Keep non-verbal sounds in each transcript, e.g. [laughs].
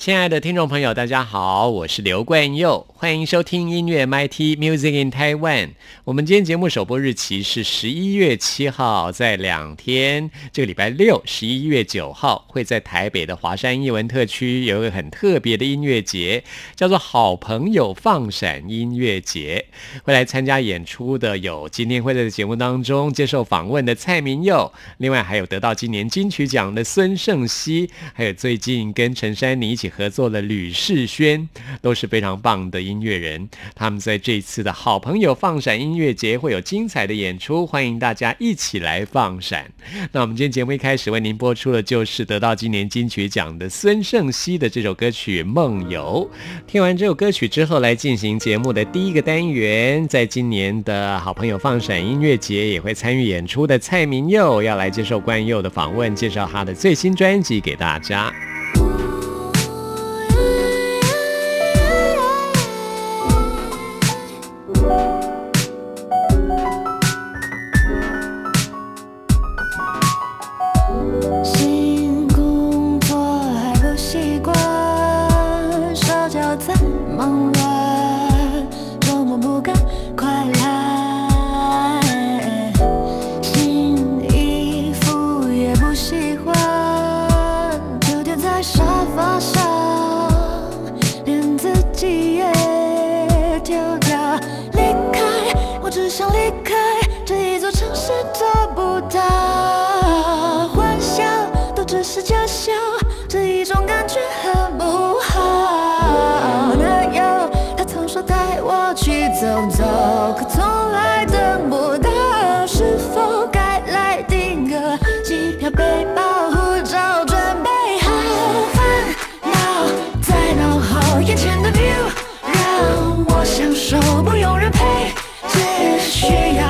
亲爱的听众朋友，大家好，我是刘冠佑，欢迎收听音乐 MT Music in Taiwan。我们今天节目首播日期是十一月七号，在两天，这个礼拜六，十一月九号会在台北的华山艺文特区有一个很特别的音乐节，叫做“好朋友放闪音乐节”。会来参加演出的有今天会在节目当中接受访问的蔡明佑，另外还有得到今年金曲奖的孙盛熙，还有最近跟陈珊妮一起。合作的吕世轩都是非常棒的音乐人，他们在这次的好朋友放闪音乐节会有精彩的演出，欢迎大家一起来放闪。那我们今天节目一开始为您播出的就是得到今年金曲奖的孙盛熙的这首歌曲《梦游》。听完这首歌曲之后，来进行节目的第一个单元，在今年的好朋友放闪音乐节也会参与演出的蔡明佑要来接受关佑的访问，介绍他的最新专辑给大家。需要。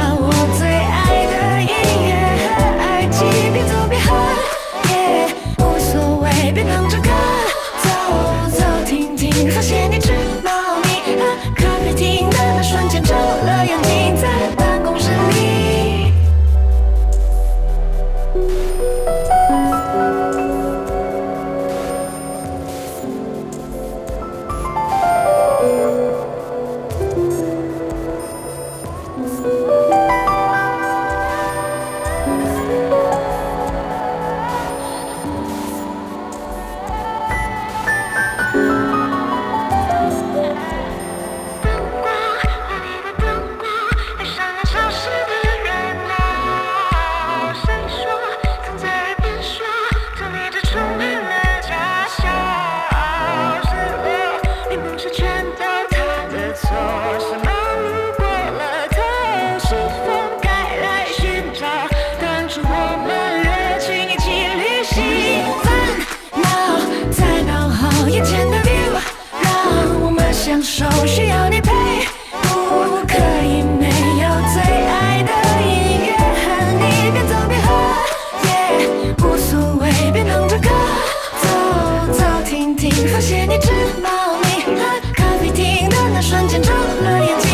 是猫咪喝咖啡厅的那瞬间，睁了眼睛。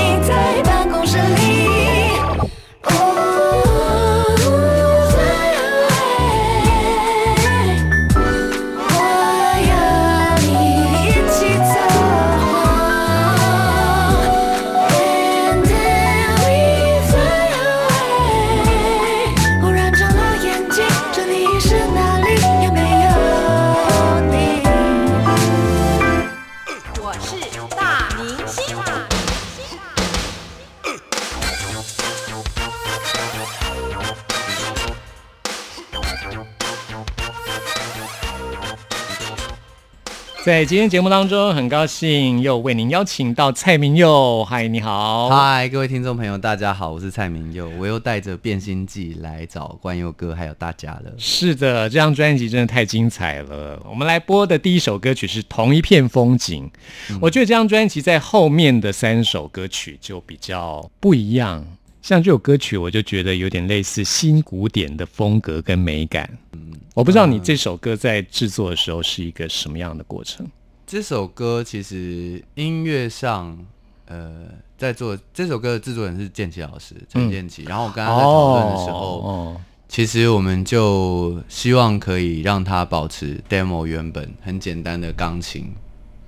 在今天节目当中，很高兴又为您邀请到蔡明佑。嗨，你好！嗨，各位听众朋友，大家好，我是蔡明佑，我又带着《变心记》来找关佑哥还有大家了。是的，这张专辑真的太精彩了。我们来播的第一首歌曲是《同一片风景》，我觉得这张专辑在后面的三首歌曲就比较不一样。像这首歌曲，我就觉得有点类似新古典的风格跟美感。嗯，我不知道你这首歌在制作的时候是一个什么样的过程。这首歌其实音乐上，呃，在做这首歌的制作人是建奇老师陈建奇，然后我跟他在讨论的时候，其实我们就希望可以让他保持 demo 原本很简单的钢琴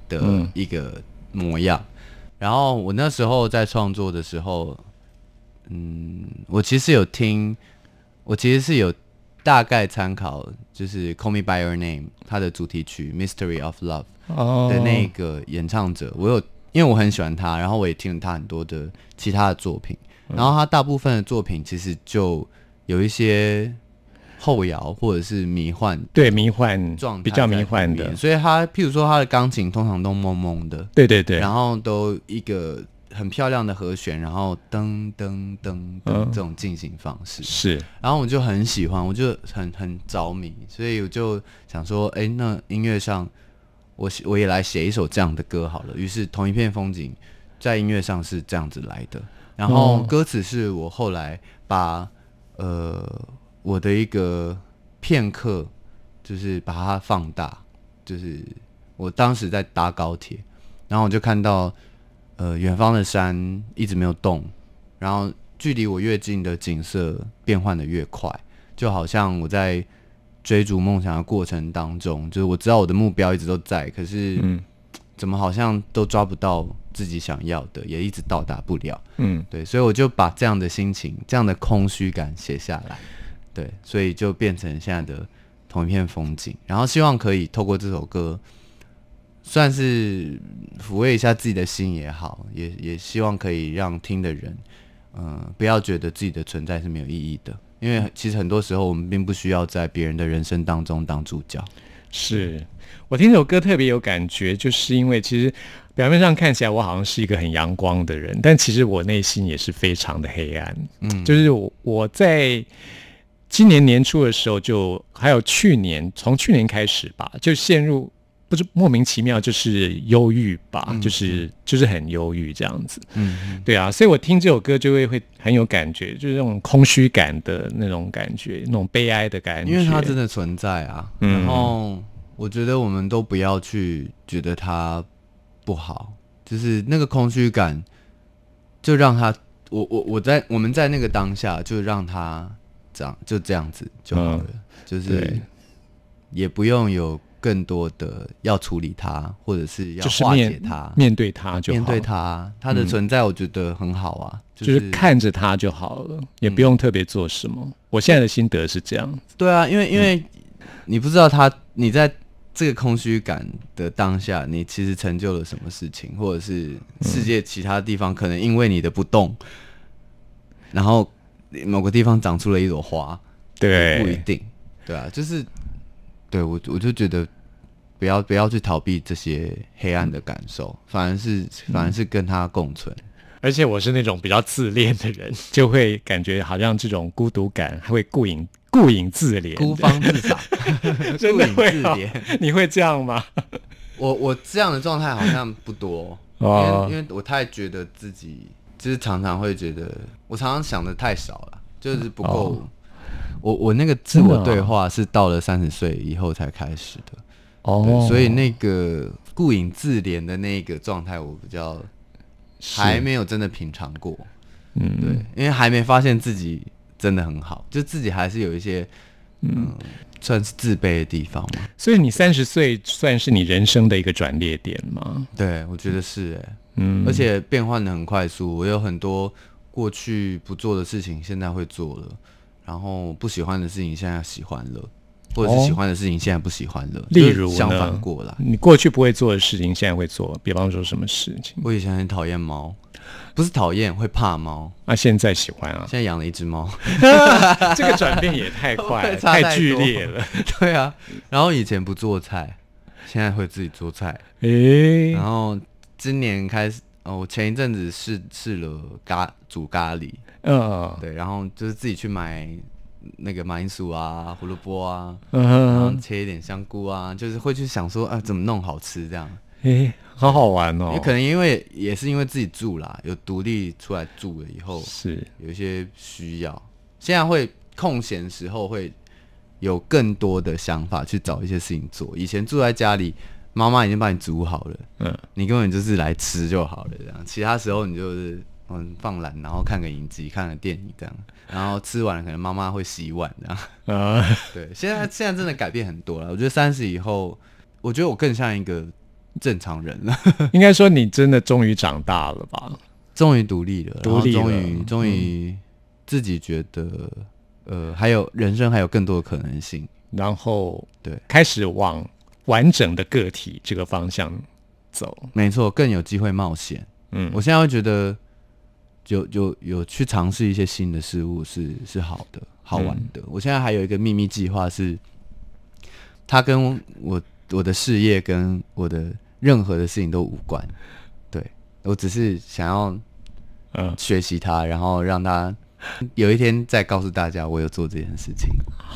的一个模样。然后我那时候在创作的时候。嗯，我其实有听，我其实是有大概参考，就是《Call Me by Your Name》它的主题曲《Mystery of Love》的那个演唱者，我有，因为我很喜欢他，然后我也听了他很多的其他的作品，然后他大部分的作品其实就有一些后摇或者是迷幻，对迷幻状比较迷幻的，所以他譬如说他的钢琴通常都蒙蒙的，对对对，然后都一个。很漂亮的和弦，然后噔噔噔噔这种进行方式是，然后我就很喜欢，我就很很着迷，所以我就想说，哎，那音乐上我我也来写一首这样的歌好了。于是同一片风景在音乐上是这样子来的，然后歌词是我后来把呃我的一个片刻，就是把它放大，就是我当时在搭高铁，然后我就看到。呃，远方的山一直没有动，然后距离我越近的景色变换的越快，就好像我在追逐梦想的过程当中，就是我知道我的目标一直都在，可是，嗯，怎么好像都抓不到自己想要的，也一直到达不了，嗯，对，所以我就把这样的心情、这样的空虚感写下来，对，所以就变成现在的同一片风景，然后希望可以透过这首歌。算是抚慰一下自己的心也好，也也希望可以让听的人，嗯，不要觉得自己的存在是没有意义的。因为其实很多时候我们并不需要在别人的人生当中当主角。是我听这首歌特别有感觉，就是因为其实表面上看起来我好像是一个很阳光的人，但其实我内心也是非常的黑暗。嗯，就是我在今年年初的时候，就还有去年，从去年开始吧，就陷入。不是莫名其妙，就是忧郁吧，就是就是很忧郁这样子。嗯，对啊，所以我听这首歌就会会很有感觉，就是那种空虚感的那种感觉，那种悲哀的感觉。因为它真的存在啊。然后我觉得我们都不要去觉得它不好，就是那个空虚感，就让它，我我我在我们在那个当下就让它这样就这样子就好了，就是也不用有。更多的要处理它，或者是要化解它，面对它就面对它，它的存在我觉得很好啊，就是看着它就好了，也不用特别做什么。我现在的心得是这样。对啊，因为因为你不知道它，你在这个空虚感的当下，你其实成就了什么事情，或者是世界其他地方可能因为你的不动，然后某个地方长出了一朵花，对，不一定，对啊，就是。对我，我就觉得不要不要去逃避这些黑暗的感受，反而是反而是跟他共存。而且我是那种比较自恋的人，就会感觉好像这种孤独感会顾影顾影自怜，孤芳自赏，顾影自怜。[laughs] [laughs] [laughs] 你会这样吗？我我这样的状态好像不多，因为因为我太觉得自己，就是常常会觉得我常常想的太少了，就是不够。我我那个自我对话是到了三十岁以后才开始的，哦，所以那个顾影自怜的那个状态，我比较还没有真的品尝过，嗯，对，因为还没发现自己真的很好，就自己还是有一些嗯，算是自卑的地方嘛。所以你三十岁算是你人生的一个转捩点吗？对，我觉得是哎，嗯，而且变换的很快速，我有很多过去不做的事情，现在会做了。然后不喜欢的事情现在喜欢了，或者是喜欢的事情现在不喜欢了。例如相反过来，你过去不会做的事情现在会做，比方说什么事情？我以前很讨厌猫，不是讨厌，会怕猫。那现在喜欢啊？现在养了一只猫，[laughs] 这个转变也太快，[laughs] 太剧烈了。对啊，然后以前不做菜，现在会自己做菜，诶、然后今年开始，哦，我前一阵子试试了咖煮咖喱，嗯对，然后就是自己去买那个马铃薯啊、胡萝卜啊，嗯然后哼，切一点香菇啊，就是会去想说啊，怎么弄好吃这样。诶、好好玩哦，也可能因为也是因为自己住啦，有独立出来住了以后，是。有一些需要，现在会空闲时候会有更多的想法去找一些事情做。以前住在家里，妈妈已经帮你煮好了，嗯你根本就是来吃就好了，这样。其他时候你就是嗯放懒，然后看个影集、看个电影这样，然后吃完了可能妈妈会洗碗这样。啊，[laughs] 对，现在现在真的改变很多了。我觉得三十以后，我觉得我更像一个正常人了，[laughs] 应该说你真的终于长大了吧？终于独立了，独立了终于终于自己觉得，呃，还有人生还有更多的可能性。然后对，开始往完整的个体这个方向走。没错，更有机会冒险。嗯，我现在会觉得有有有去尝试一些新的事物是是好的，好玩的。我现在还有一个秘密计划是，它跟我我的事业跟我的任何的事情都无关。对我只是想要嗯，学习它，然后让它有一天再告诉大家我有做这件事情。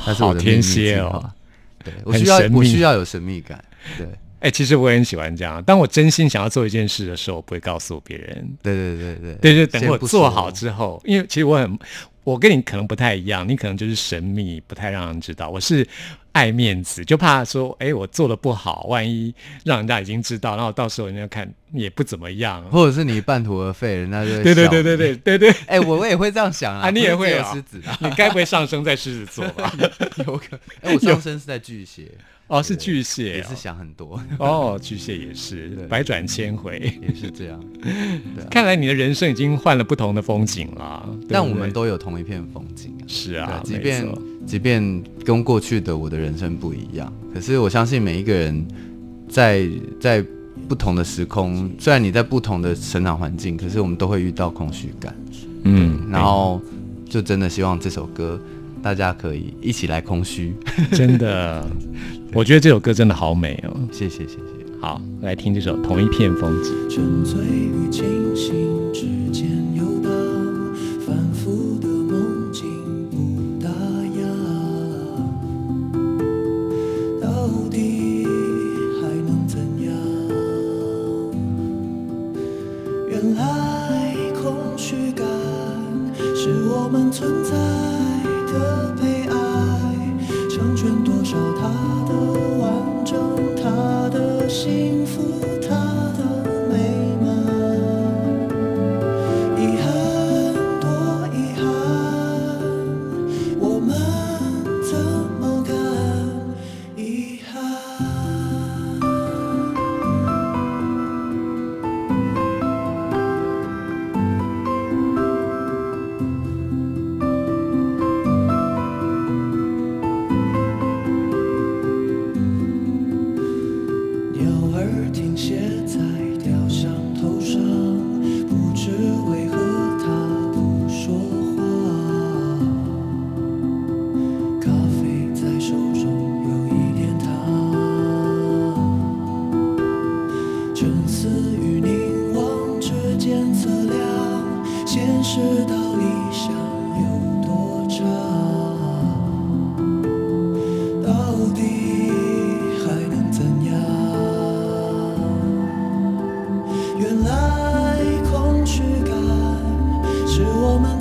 那是我的天蝎哦划。对我需要我需要有神秘感。对哎、其实我也很喜欢这样。当我真心想要做一件事的时候，我不会告诉别人。对对对对对就，等我做好之后，因为其实我很，我跟你可能不太一样，你可能就是神秘，不太让人知道。我是爱面子，就怕说，哎，我做的不好，万一让人家已经知道，然后到时候人家看也不怎么样。或者是你半途而废，人家就 [laughs] 对对对对对对对，哎、我我也会这样想啊，啊你也会啊狮子啊，你该不会上升在狮子座吧？[laughs] 有可能。哎、我上升是在巨蟹，哦，是巨蟹、也是想很多，哦，巨蟹也是百转千回。也是这样。对啊，看来你的人生已经换了不同的风景了。但我们都有同一片风景啊。是啊，即便即便跟过去的我的人生不一样，可是我相信每一个人在在不同的时空，虽然你在不同的成长环境，可是我们都会遇到空虚感。嗯，然后就真的希望这首歌大家可以一起来空虚。真的，[laughs] 我觉得这首歌真的好美哦。谢谢谢谢。好，来听这首《同一片风景》。沉醉与清醒之间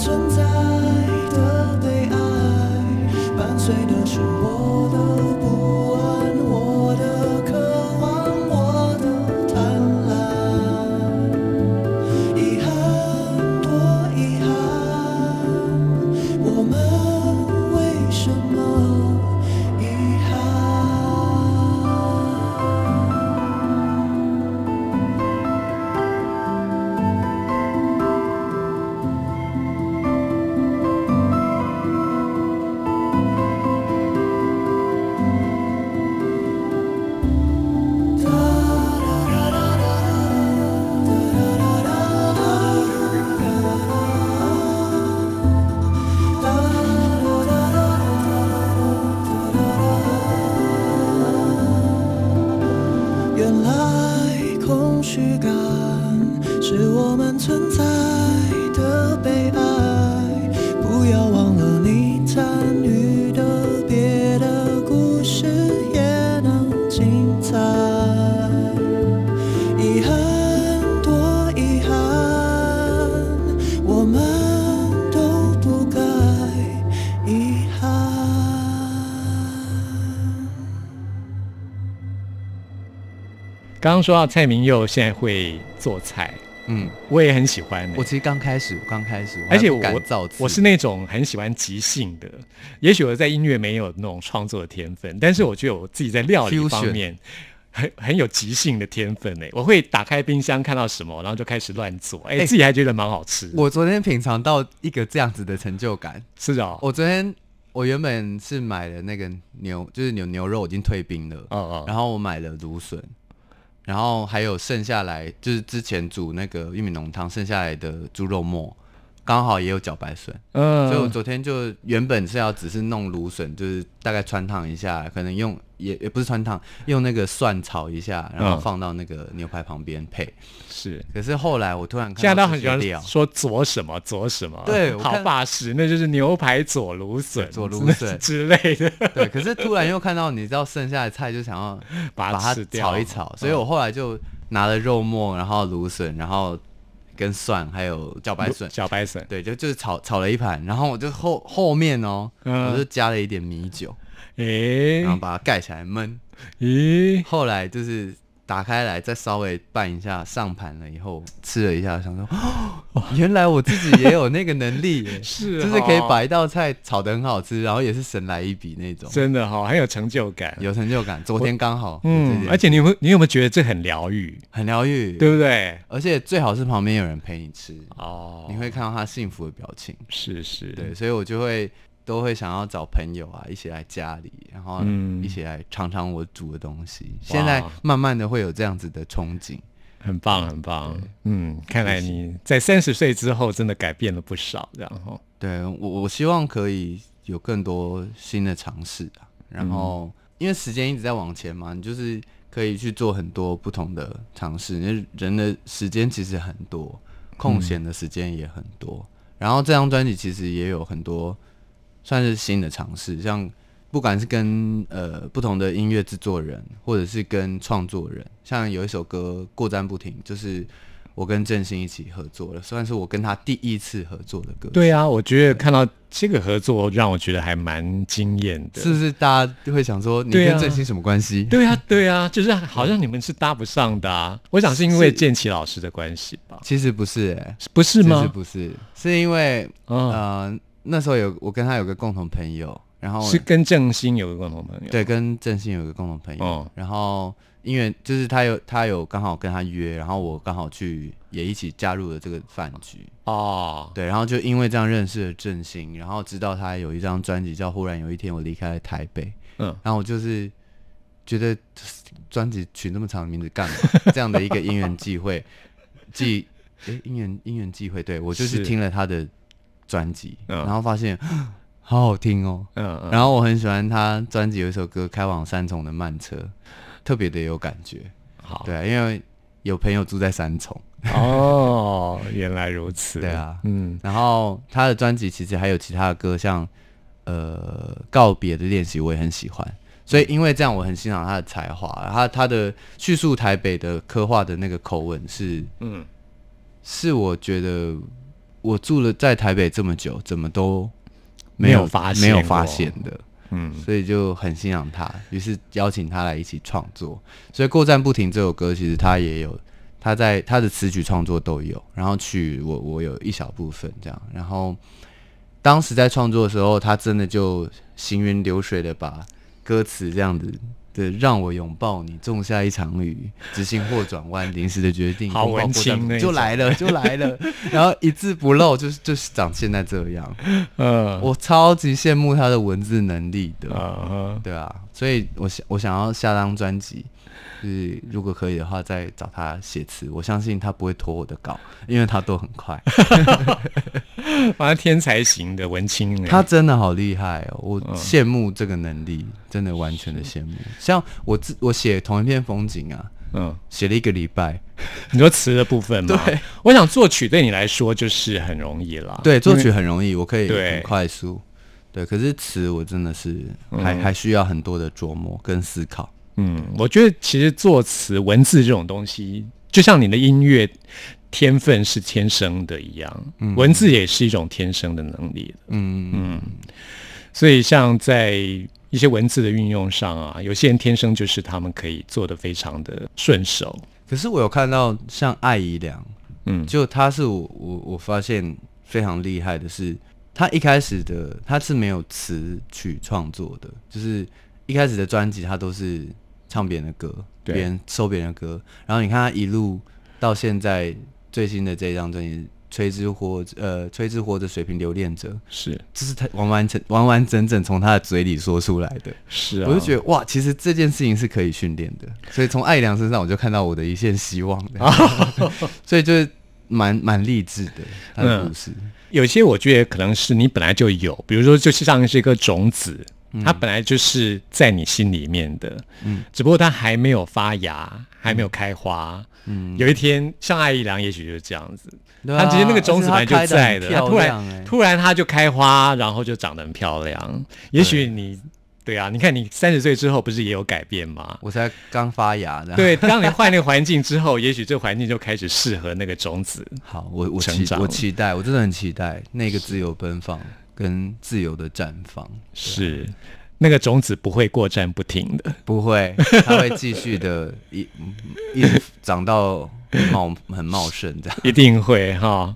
存在的悲哀，伴随的是我刚刚说到蔡明佑现在会做菜，嗯，我也很喜欢欸、我其实刚开始，我刚开始，而且我我是那种很喜欢即兴的，也许我在音乐没有那种创作的天分，但是我觉得我自己在料理方面很很有即兴的天分诶。我会打开冰箱看到什么，然后就开始乱做，哎、哎自己还觉得蛮好吃。我昨天品尝到一个这样子的成就感。是哦，我昨天我原本是买了那个牛，就是牛牛肉已经退冰了，哦哦，然后我买了芦笋，然后还有剩下来就是之前煮那个玉米浓汤剩下来的猪肉末，刚好也有茭白笋，嗯，所以我昨天就原本是要只是弄芦笋，就是大概穿烫一下，可能用也也不是穿烫，用那个蒜炒一下，然后嗯。放到那个牛排旁边配。是。可是后来我突然看到大家很喜欢说佐什么佐什么，好对我看法式，那就是牛排佐芦笋、佐芦笋。之类的，对，可是突然又看到你知道剩下的菜，就想要把把它炒一炒，所以我后来就拿了肉末，然后芦笋，然后跟蒜还有茭白笋，茭白笋，对，就就是炒炒了一盘，然后我就后后面哦，嗯。我就加了一点米酒，诶。然后把它盖起来焖，咦，后来就是打开来再稍微拌一下，上盘了以后吃了一下，想说，哦，[gasps] 原来我自己也有那个能力耶，[laughs] 是就是可以哦把一道菜炒得很好吃，然后也是神来一笔那种，真的哈、很有成就感。有成就感。昨天刚好，嗯，而且你有没有你有没有觉得这很疗愈，很疗愈，对不对？而且最好是旁边有人陪你吃，哦，你会看到他幸福的表情。是是，对，所以我就会都会想要找朋友啊，一起来家里，然后嗯一起来尝尝我煮的东西。现在慢慢的会有这样子的憧憬。很棒很棒。嗯，看来你在三十岁之后真的改变了不少，这样哈。对我，我希望可以有更多新的尝试啊。然后，因为时间一直在往前嘛，你就是可以去做很多不同的尝试。因为人的时间其实很多，空闲的时间也很多。然后这张专辑其实也有很多算是新的尝试，像不管是跟呃不同的音乐制作人，或者是跟创作人，像有一首歌《过站不停》，就是我跟郑兴一起合作的，算是我跟他第一次合作的歌。对啊，我觉得看到这个合作让我觉得还蛮惊艳的。是不是大家都会想说你跟郑兴什么关系？对啊，对啊，就是好像你们是搭不上的啊。我想是因为建奇老师的关系吧？其实不是、欸，不是其实吗？不是，是因为、嗯，呃那时候有我跟他有个共同朋友，然后是跟郑兴有个共同朋友。对跟郑兴有个共同朋友，哦。然后因为就是他有他有刚好跟他约，然后我刚好去也一起加入了这个饭局，哦，对，然后就因为这样认识了郑兴，然后知道他有一张专辑叫《忽然有一天我离开了台北》，嗯，然后我就是觉得专辑取那么长的名字干嘛？[laughs] 这样的一个因缘际会，际诶因缘因缘际会，对我就是。听了他的专辑，嗯。然后发现 [gasps] 好好听哦，嗯嗯，然后我很喜欢他专辑有一首歌《开往三重的慢车》，特别的有感觉，好，对啊，因为有朋友住在三重，哦，原来如此。[laughs] 对啊。嗯，然后他的专辑其实还有其他的歌，像呃告别的练习，我也很喜欢。所以因为这样，我很欣赏他的才华。他他的叙述台北的刻画的那个口吻是，嗯，是我觉得我住了在台北这么久，怎么都没有发现没有发现的。嗯，所以就很欣赏他，于是邀请他来一起创作。所以《过站不停》这首歌，其实他也有，他在他的词曲创作都有，然后曲我我有一小部分这样。然后当时在创作的时候，他真的就行云流水的把歌词这样子的让我拥抱你，种下一场雨，执行或转弯，临时的决定，好文青那就来了，[laughs] 就来了，然后一字不漏，就是就是长现在这样。嗯，我超级羡慕他的文字能力的。嗯对啊，所以我想我想要下张专辑，就是如果可以的话，再找他写词。我相信他不会拖我的稿，因为他都很快。[laughs] 哼，反正天才型的文青呢，他真的好厉害哦，我嗯羡慕这个能力，真的完全的羡慕。像我自我写同一片风景啊，嗯，写了一个礼拜，你说词的部分吗？对，我想作曲对你来说就是很容易了。对，作曲很容易，我可以很快速。对，可是词我真的是还、还需要很多的琢磨跟思考。嗯，我觉得其实作词文字这种东西，就像你的音乐天分是天生的一样，文字也是一种天生的能力。嗯嗯所以像在一些文字的运用上啊，有些人天生就是他们可以做的非常的顺手。可是我有看到像艾怡良，嗯就他是我我我发现非常厉害的是，他一开始的他是没有词曲创作的，就是一开始的专辑他都是唱别人的歌，别人收别人的歌，然后你看他一路到现在最新的这一张专辑《吹之活呃吹之活的水平留恋者》，是。这是他完完整完完整整从他的嘴里说出来的。是啊，我就觉得哇，其实这件事情是可以训练的，所以从艾良身上我就看到我的一线希望的，[laughs] 所以就是蛮蛮励志的他的故事。有些我觉得可能是你本来就有，比如说就是像是一个种子，它本来就是在你心里面的，嗯，只不过它还没有发芽，还没有开花。嗯，有一天像艾一良，也许就是这样子，他其实那个种子本来就在的，他突然突然它就开花，然后就长得很漂亮。也许你对啊，你看你三十岁之后不是也有改变吗？我才刚发芽，这样。对，[laughs] 当你换那个环境之后，也许这个环境就开始适合那个种子。好，我我期成长我期待，我真的很期待那个自由奔放跟自由的绽放。是，那个种子不会过站不停的。不会，它会继续的一一直长到很茂很茂盛这样。[laughs] 一定会哈。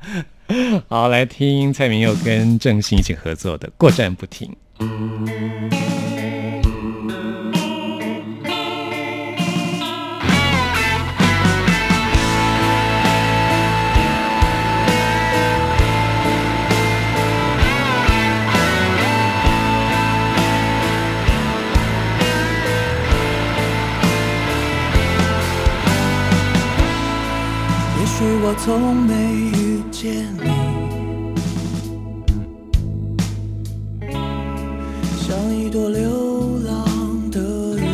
好，来听蔡明佑跟郑兴一起合作的《过站不停》。也许我从没遇见像一朵流浪的云。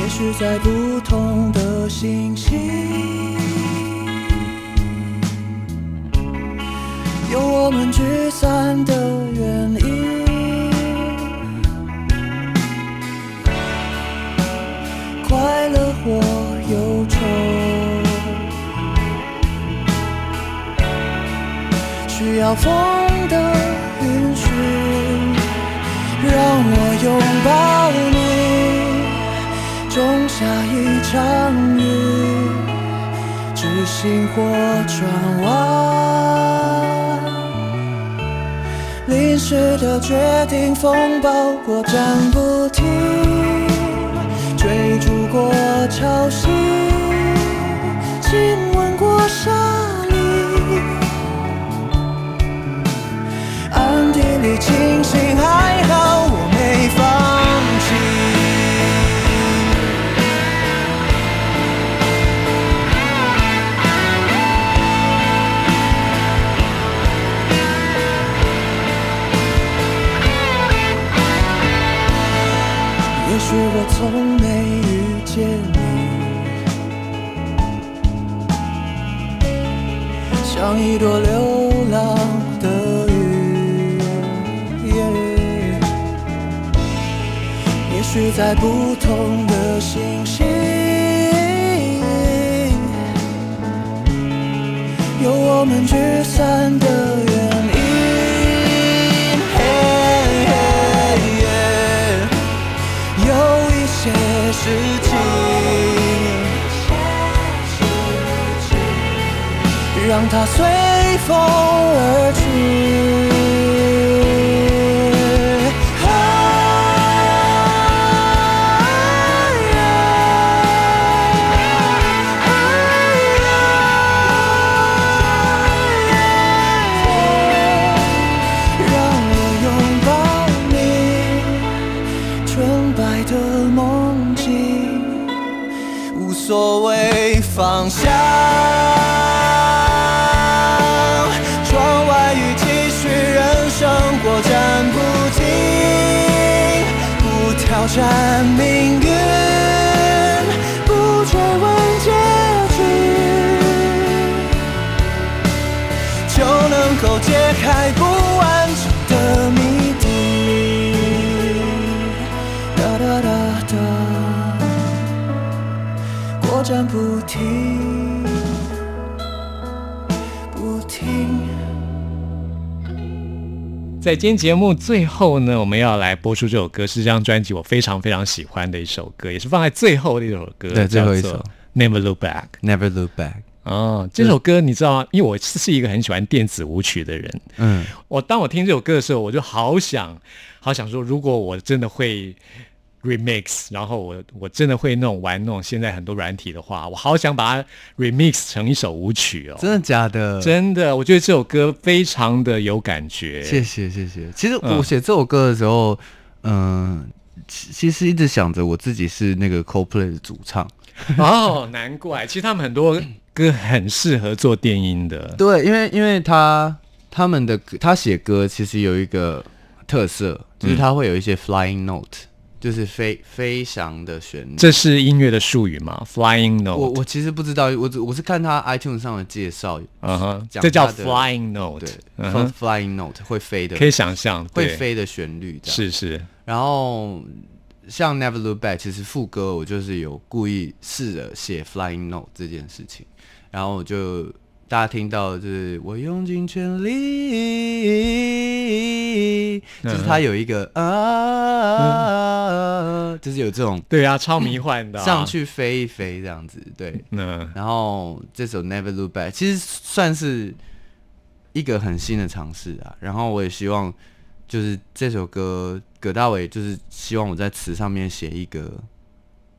也许在不同的星系，有我们聚散的原因。要风的允许，让我拥抱你，种下一场雨，执行或转弯。临时的决定，风暴过站不停，追逐过潮汐，亲吻过沙你庆幸还好我没放弃。也许我从没遇见你，像一朵流许在不同的星星，有我们聚散的原因。嘿有一些事情，让它随风不停，不停。在今天节目最后呢，我们要来播出这首歌，是这张专辑我非常非常喜欢的一首歌，也是放在最后的一首歌，对最后一首 Never Look Back》。Never look back。哦，这首歌你知道吗？因为我是一个很喜欢电子舞曲的人，嗯，我当我听这首歌的时候，我就好想好想说，如果我真的会 remix，然后我我真的会那种玩那种现在很多软体的话，我好想把它 remix 成一首舞曲哦。真的假的？真的，我觉得这首歌非常的有感觉。谢谢谢谢。其实嗯我写这首歌的时候，嗯、其其实一直想着我自己是那个 Coldplay 的主唱。[laughs] 哦，难怪，其实他们很多歌很适合做电音的。对，因为因为他他们的他写歌其实有一个特色，就是他会有一些 flying note，、就是飞飞翔的旋律。这是音乐的术语吗？Flying note，我我其实不知道，我只我是看他 iTunes 上的介绍，嗯哼，讲这叫 Flying note，对、flying note 会飞的，可以想象，会飞的旋律这样。是是，然后像 Never Look Back，其实副歌我就是有故意试着写 Flying Note 这件事情，然后我就大家听到就是我用尽全力，就是他有一个啊，就是有这种对啊，超迷幻的啊、[laughs] 上去飞一飞这样子，对。嗯，然后这首 Never Look Back 其实算是一个很新的尝试啊。然后我也希望，就是这首歌葛大伟就是希望我在词上面写一个，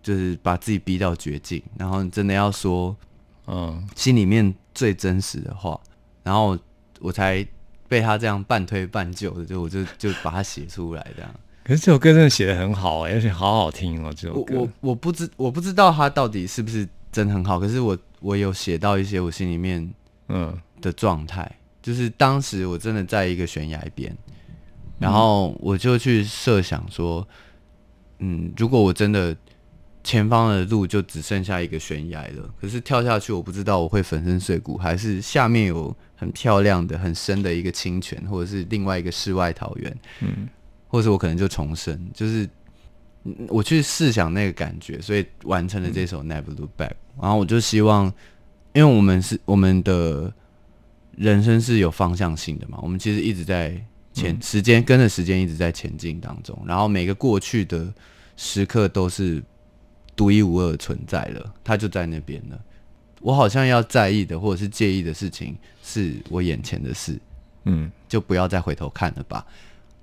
就是把自己逼到绝境，然后真的要说嗯，心里面最真实的话，然后我才被他这样半推半就的，就我就就把它写出来这样。可是这首歌真的写的很好哎、而且好好听哦，这首歌。我我我不知我不知道它到底是不是真的很好，可是我我有写到一些我心里面嗯。的状态，就是当时我真的在一个悬崖边，然后我就去设想说，嗯，如果我真的前方的路就只剩下一个悬崖了，可是跳下去我不知道我会粉身碎骨，还是下面有很漂亮的、很深的一个清泉，或者是另外一个世外桃源，嗯，或者是我可能就重生，就是嗯我去试想那个感觉，所以完成了这首《Never Look Back》。然后我就希望，因为我们是我们的人生是有方向性的嘛，我们其实一直在前、时间跟着时间一直在前进当中，然后每个过去的时刻都是独一无二的存在了，它就在那边了。我好像要在意的或者是介意的事情，是我眼前的事，嗯就不要再回头看了吧。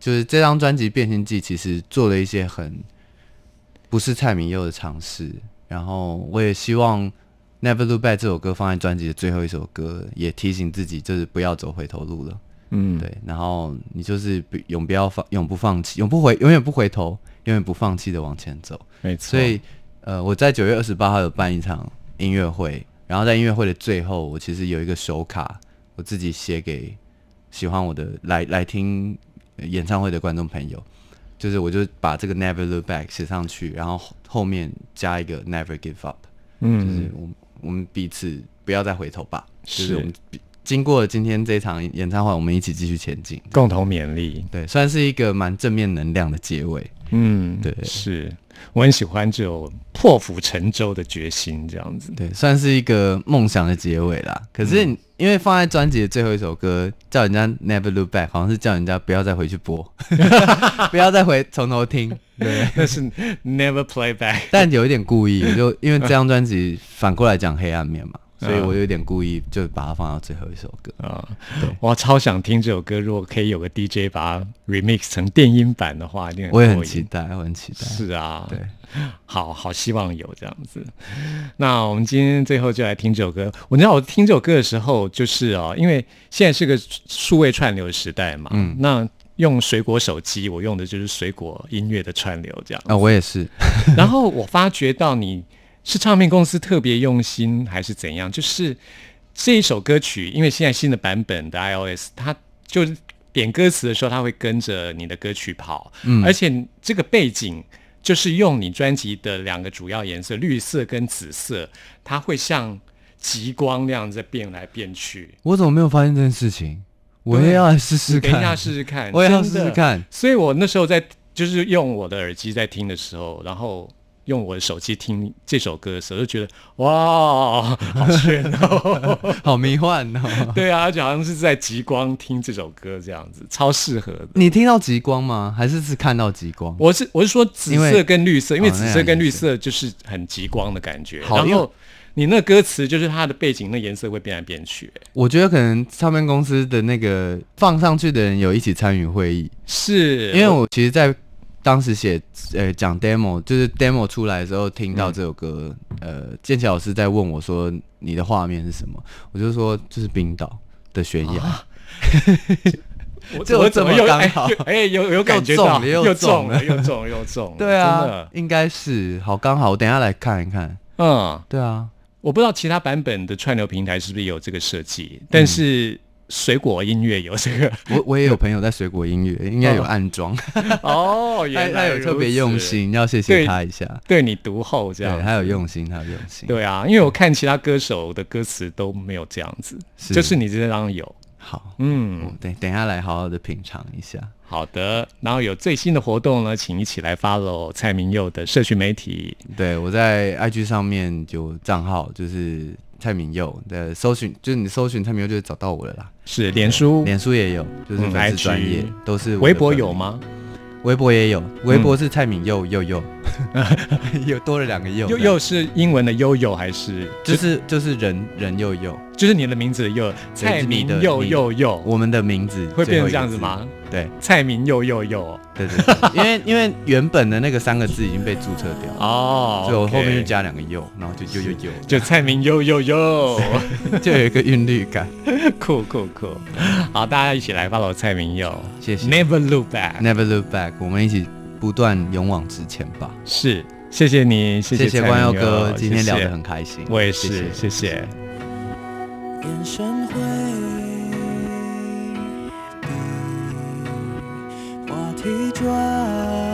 就是这张专辑《变形记》其实做了一些很不是蔡明佑的尝试，然后我也希望《Never Look Back》这首歌放在专辑的最后一首歌，也提醒自己就是不要走回头路了。嗯，对，然后你就是永不要放，永不放弃，永不回，永远不回头，永远不放弃的往前走。没错。所以，呃，我在九月二十八号有办一场音乐会，然后在音乐会的最后，我其实有一个手卡，我自己写给喜欢我的来来听呃演唱会的观众朋友，就是我就把这个 Never Look Back 写上去，然后后后面加一个 Never Give Up，嗯就是嗯，我们我们彼此不要再回头吧，就是是我们彼经过今天这场演唱会，我们一起继续前进。共同勉励。对，算是一个蛮正面能量的结尾。嗯，对是我很喜欢这种破釜沉舟的决心，这样子。对，算是一个梦想的结尾啦。可是你因为放在专辑的最后一首歌，叫人家 Never Look Back，好像是叫人家不要再回去播，[laughs] 不要再回从头听。对，那是 never play back。但有一点故意，就因为这张专辑反过来讲黑暗面嘛，所以我有点故意就把它放到最后一首歌。啊，我超想听这首歌。如果可以有个 DJ 把它 remix 成电音版的话，一定我也很期待，我很期待。是啊，对，好好希望有这样子。那我们今天最后就来听这首歌。我知道我听这首歌的时候，就是哦，因为现在是个数位串流的时代嘛，嗯，那用水果手机，我用的就是水果音乐的串流这样。啊，我也是。[laughs] 然后我发觉到你是唱片公司特别用心，还是怎样？就是这一首歌曲，因为现在新的版本的 iOS，它就是点歌词的时候，它会跟着你的歌曲跑，嗯，而且这个背景就是用你专辑的两个主要颜色，绿色跟紫色，它会像极光那样在变来变去。我怎么没有发现这件事情？我也要来试试看。你等一下试试看，我也要试试看。所以我那时候在就是用我的耳机在听的时候，然后用我的手机听这首歌的时候，就觉得哇，好炫哦！[laughs] 好迷幻哦！[laughs] 对啊，而且好像是在极光听这首歌这样子，超适合的。你听到极光吗？还是是看到极光？我是我是说紫色跟绿色，因为紫色跟绿色就是很极光的感觉，好然后你那歌词就是它的背景那颜色会变来变去，我觉得可能唱片公司的那个放上去的人有一起参与会议，是因为我其实，在当时写呃讲 demo，就是 demo 出来的时候听到这首歌，呃，建奇老师在问我说你的画面是什么，我就说就是冰岛的悬崖，我 [laughs] 这我怎么又刚好哎哎有有感觉中到了又又中了。又中了又中了，[laughs] 对啊的，应该是。好刚好，我等一下来看一看，嗯。对啊，我不知道其他版本的串流平台是不是有这个设计，嗯但是水果音乐有这个。我我也有朋友在水果音乐，应该有暗装，[laughs] 哦，他原来他有特别用，心，要谢谢他一下，对你读后这对，样，他有用心，他有用心，对啊，因为我看其他歌手的歌词都没有这样子，是。就是你这张有，好，嗯。我，等等一下来好好的品尝一下。好的，然后有最新的活动呢，请一起来 follow 蔡明佑的社群媒体，对我在 IG 上面有账号，就是蔡明佑的搜寻，就是你搜寻蔡明佑就会找到我了啦。是脸书、脸书也有，就是嗯粉丝专业、都是微博有？吗？微博也有，微博是蔡敏佑佑佑，[laughs] 有多了两个又，又又是英文的悠悠还是就是就是人人悠悠，就是你的名字的佑，蔡明佑你佑佑，我们的名字会变成？这样子吗？对蔡明又又又。对对对，因为因为原本的那个三个字已经被注册掉。[laughs] 哦，所以我后面就加两个又，然后就又又又，就蔡明又又又，[laughs] 就有一个韵律感。酷酷酷！好，大家一起来 follow 蔡明佑谢谢。，Never Look Back，Never look back，我们一起不断勇往直前吧。是，谢谢你，谢谢关佑哥，今天聊得很开心。我也是，谢谢。眼神回避，话题转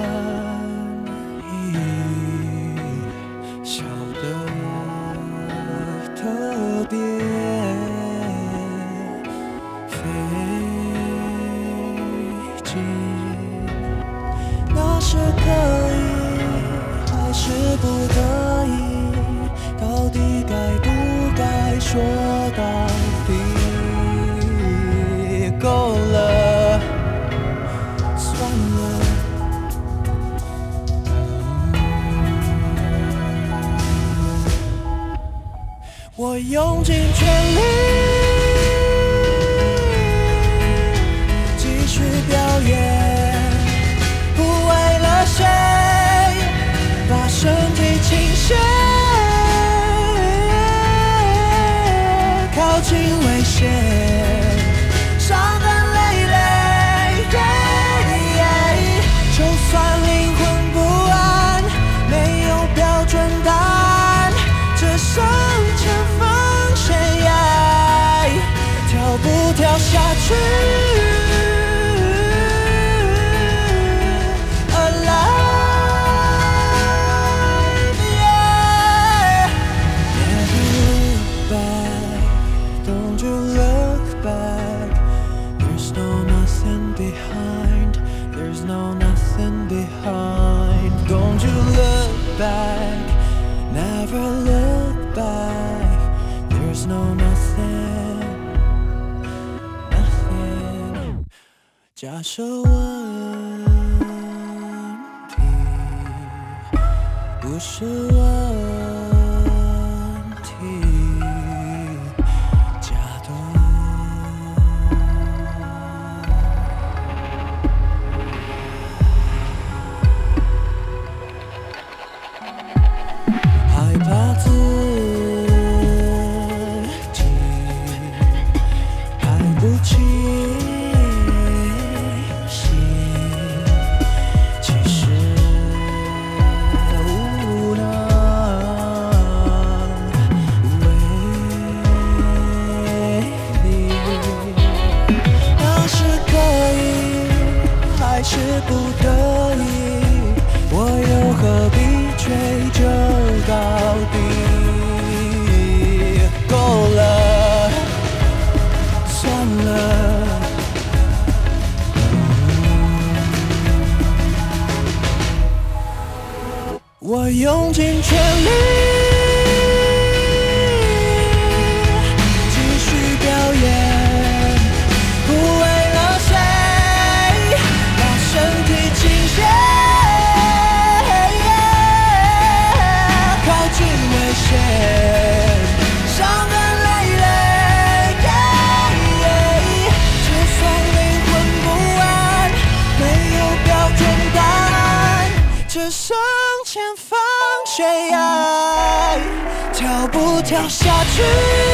用尽把手我用尽全力跳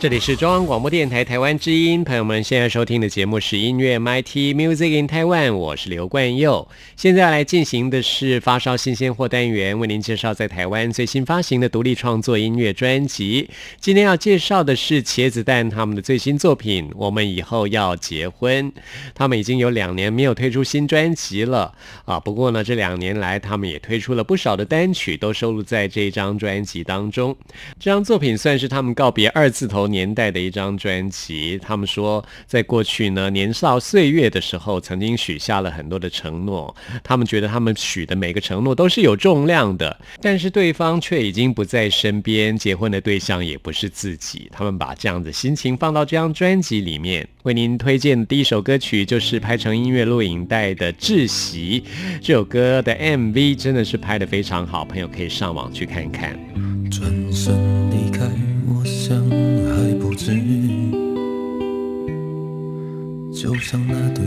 这里是中央广播电台台湾之音，朋友们现在收听的节目是音乐 MIT Music in Taiwan，我是刘冠佑。现在来进行的是发烧新鲜货单元，为您介绍在台湾最新发行的独立创作音乐专辑。今天要介绍的是茄子蛋他们的最新作品《我们以后要结婚》。他们已经有两年没有推出新专辑了啊，不过呢，这两年来他们也推出了不少的单曲，都收录在这张专辑当中。这张作品算是他们告别二字头年代的一张专辑。他们说，在过去呢年少岁月的时候，曾经许下了很多的承诺。他们觉得他们许的每个承诺都是有重量的，但是对方却已经不在身边，结婚的对象也不是自己。他们把这样的心情放到这张专辑里面。为您推荐的第一首歌曲就是拍成音乐录影带的《窒息》。这首歌的 MV 真的是拍得非常好，朋友可以上网去看看。不至于，就像那对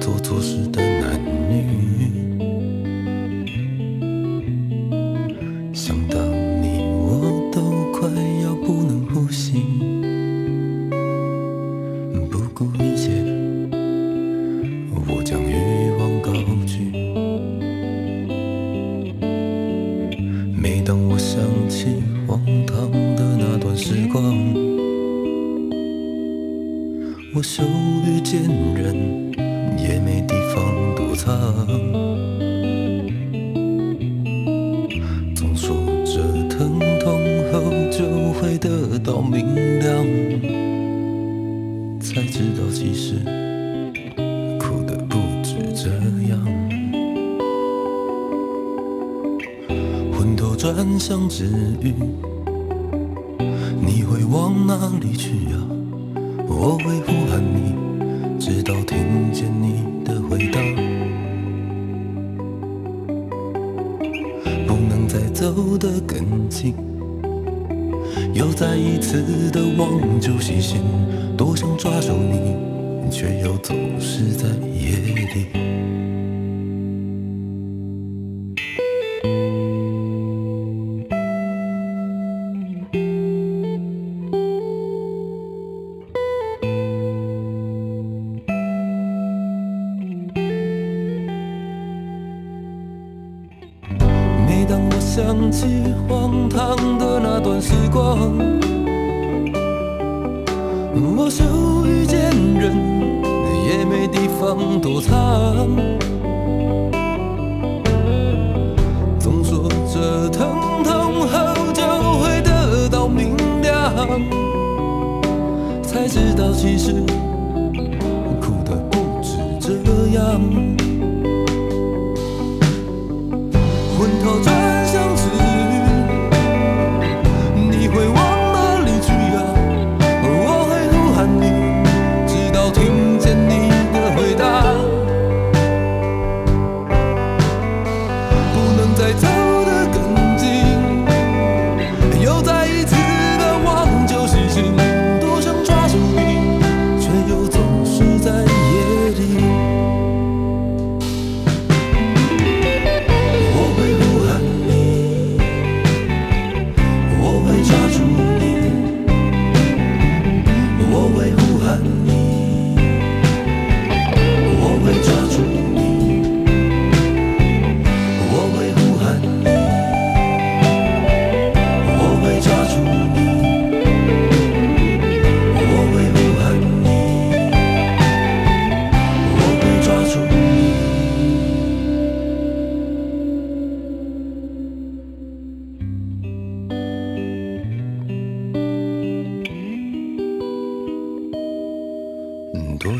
做错事的男女。想到你，我都快要不能呼吸，不顾一切，光，我羞于见人，也没地方躲藏。总说着疼痛后就会得到明亮，才知道其实苦的不止这样。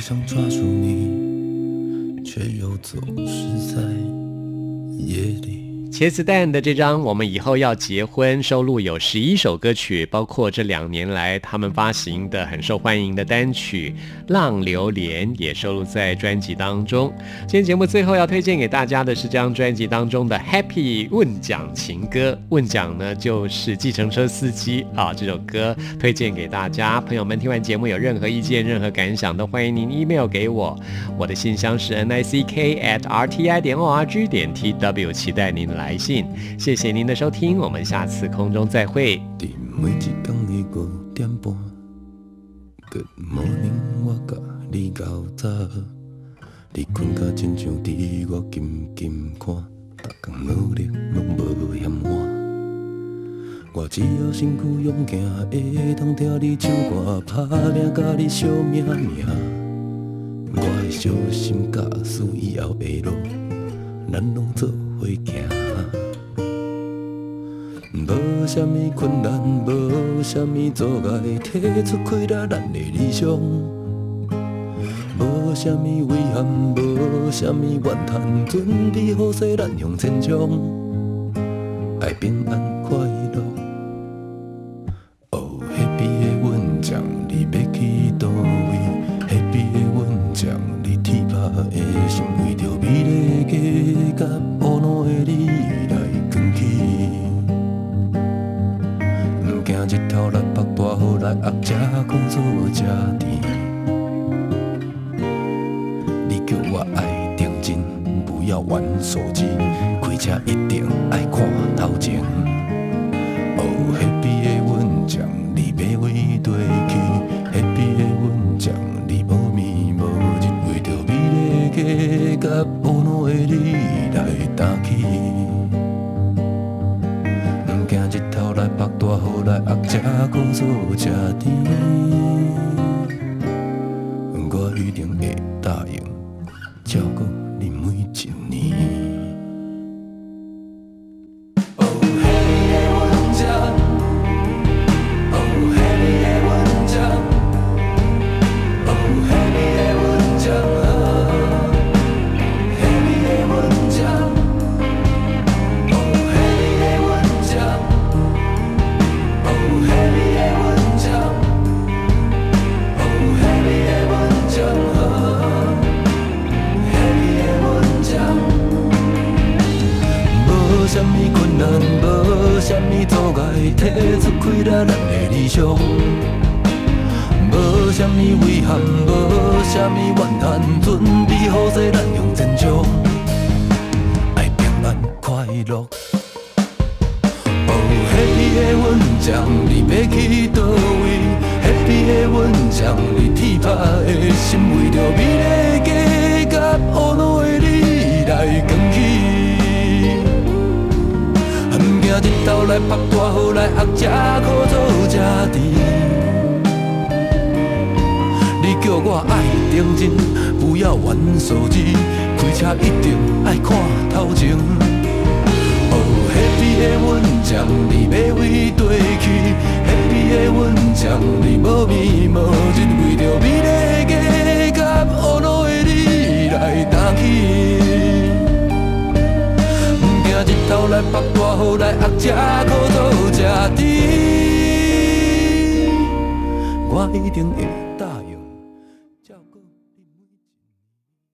想抓住你，却又总是在夜里。茄子蛋的这张《我们以后要结婚》收录有十一首歌曲，包括这两年来他们发行的很受欢迎的单曲《浪流连》也收录在专辑当中。今天节目最后要推荐给大家的是这张专辑当中的《Happy 问奖情歌》，问奖呢就是计程车司机啊。这首歌推荐给大家，朋友们听完节目有任何意见、任何感想，都欢迎您 email 给我，我的信箱是 n i c k at r t i 点 o r g 点 t w，期待您来。来信，谢谢您的收听，我们下次空中再会。你，困甲亲像伫我紧紧看，逐工努力拢无嫌晚。我只要身躯勇敢，会当听你唱歌，打拼甲你相命命。我会小心驾驶以后的路，咱拢做伙行。无啥物困难，无啥物阻碍，提出开了咱的理想。无啥物遗憾，无啥物怨叹，准备好势咱向前冲。爱平安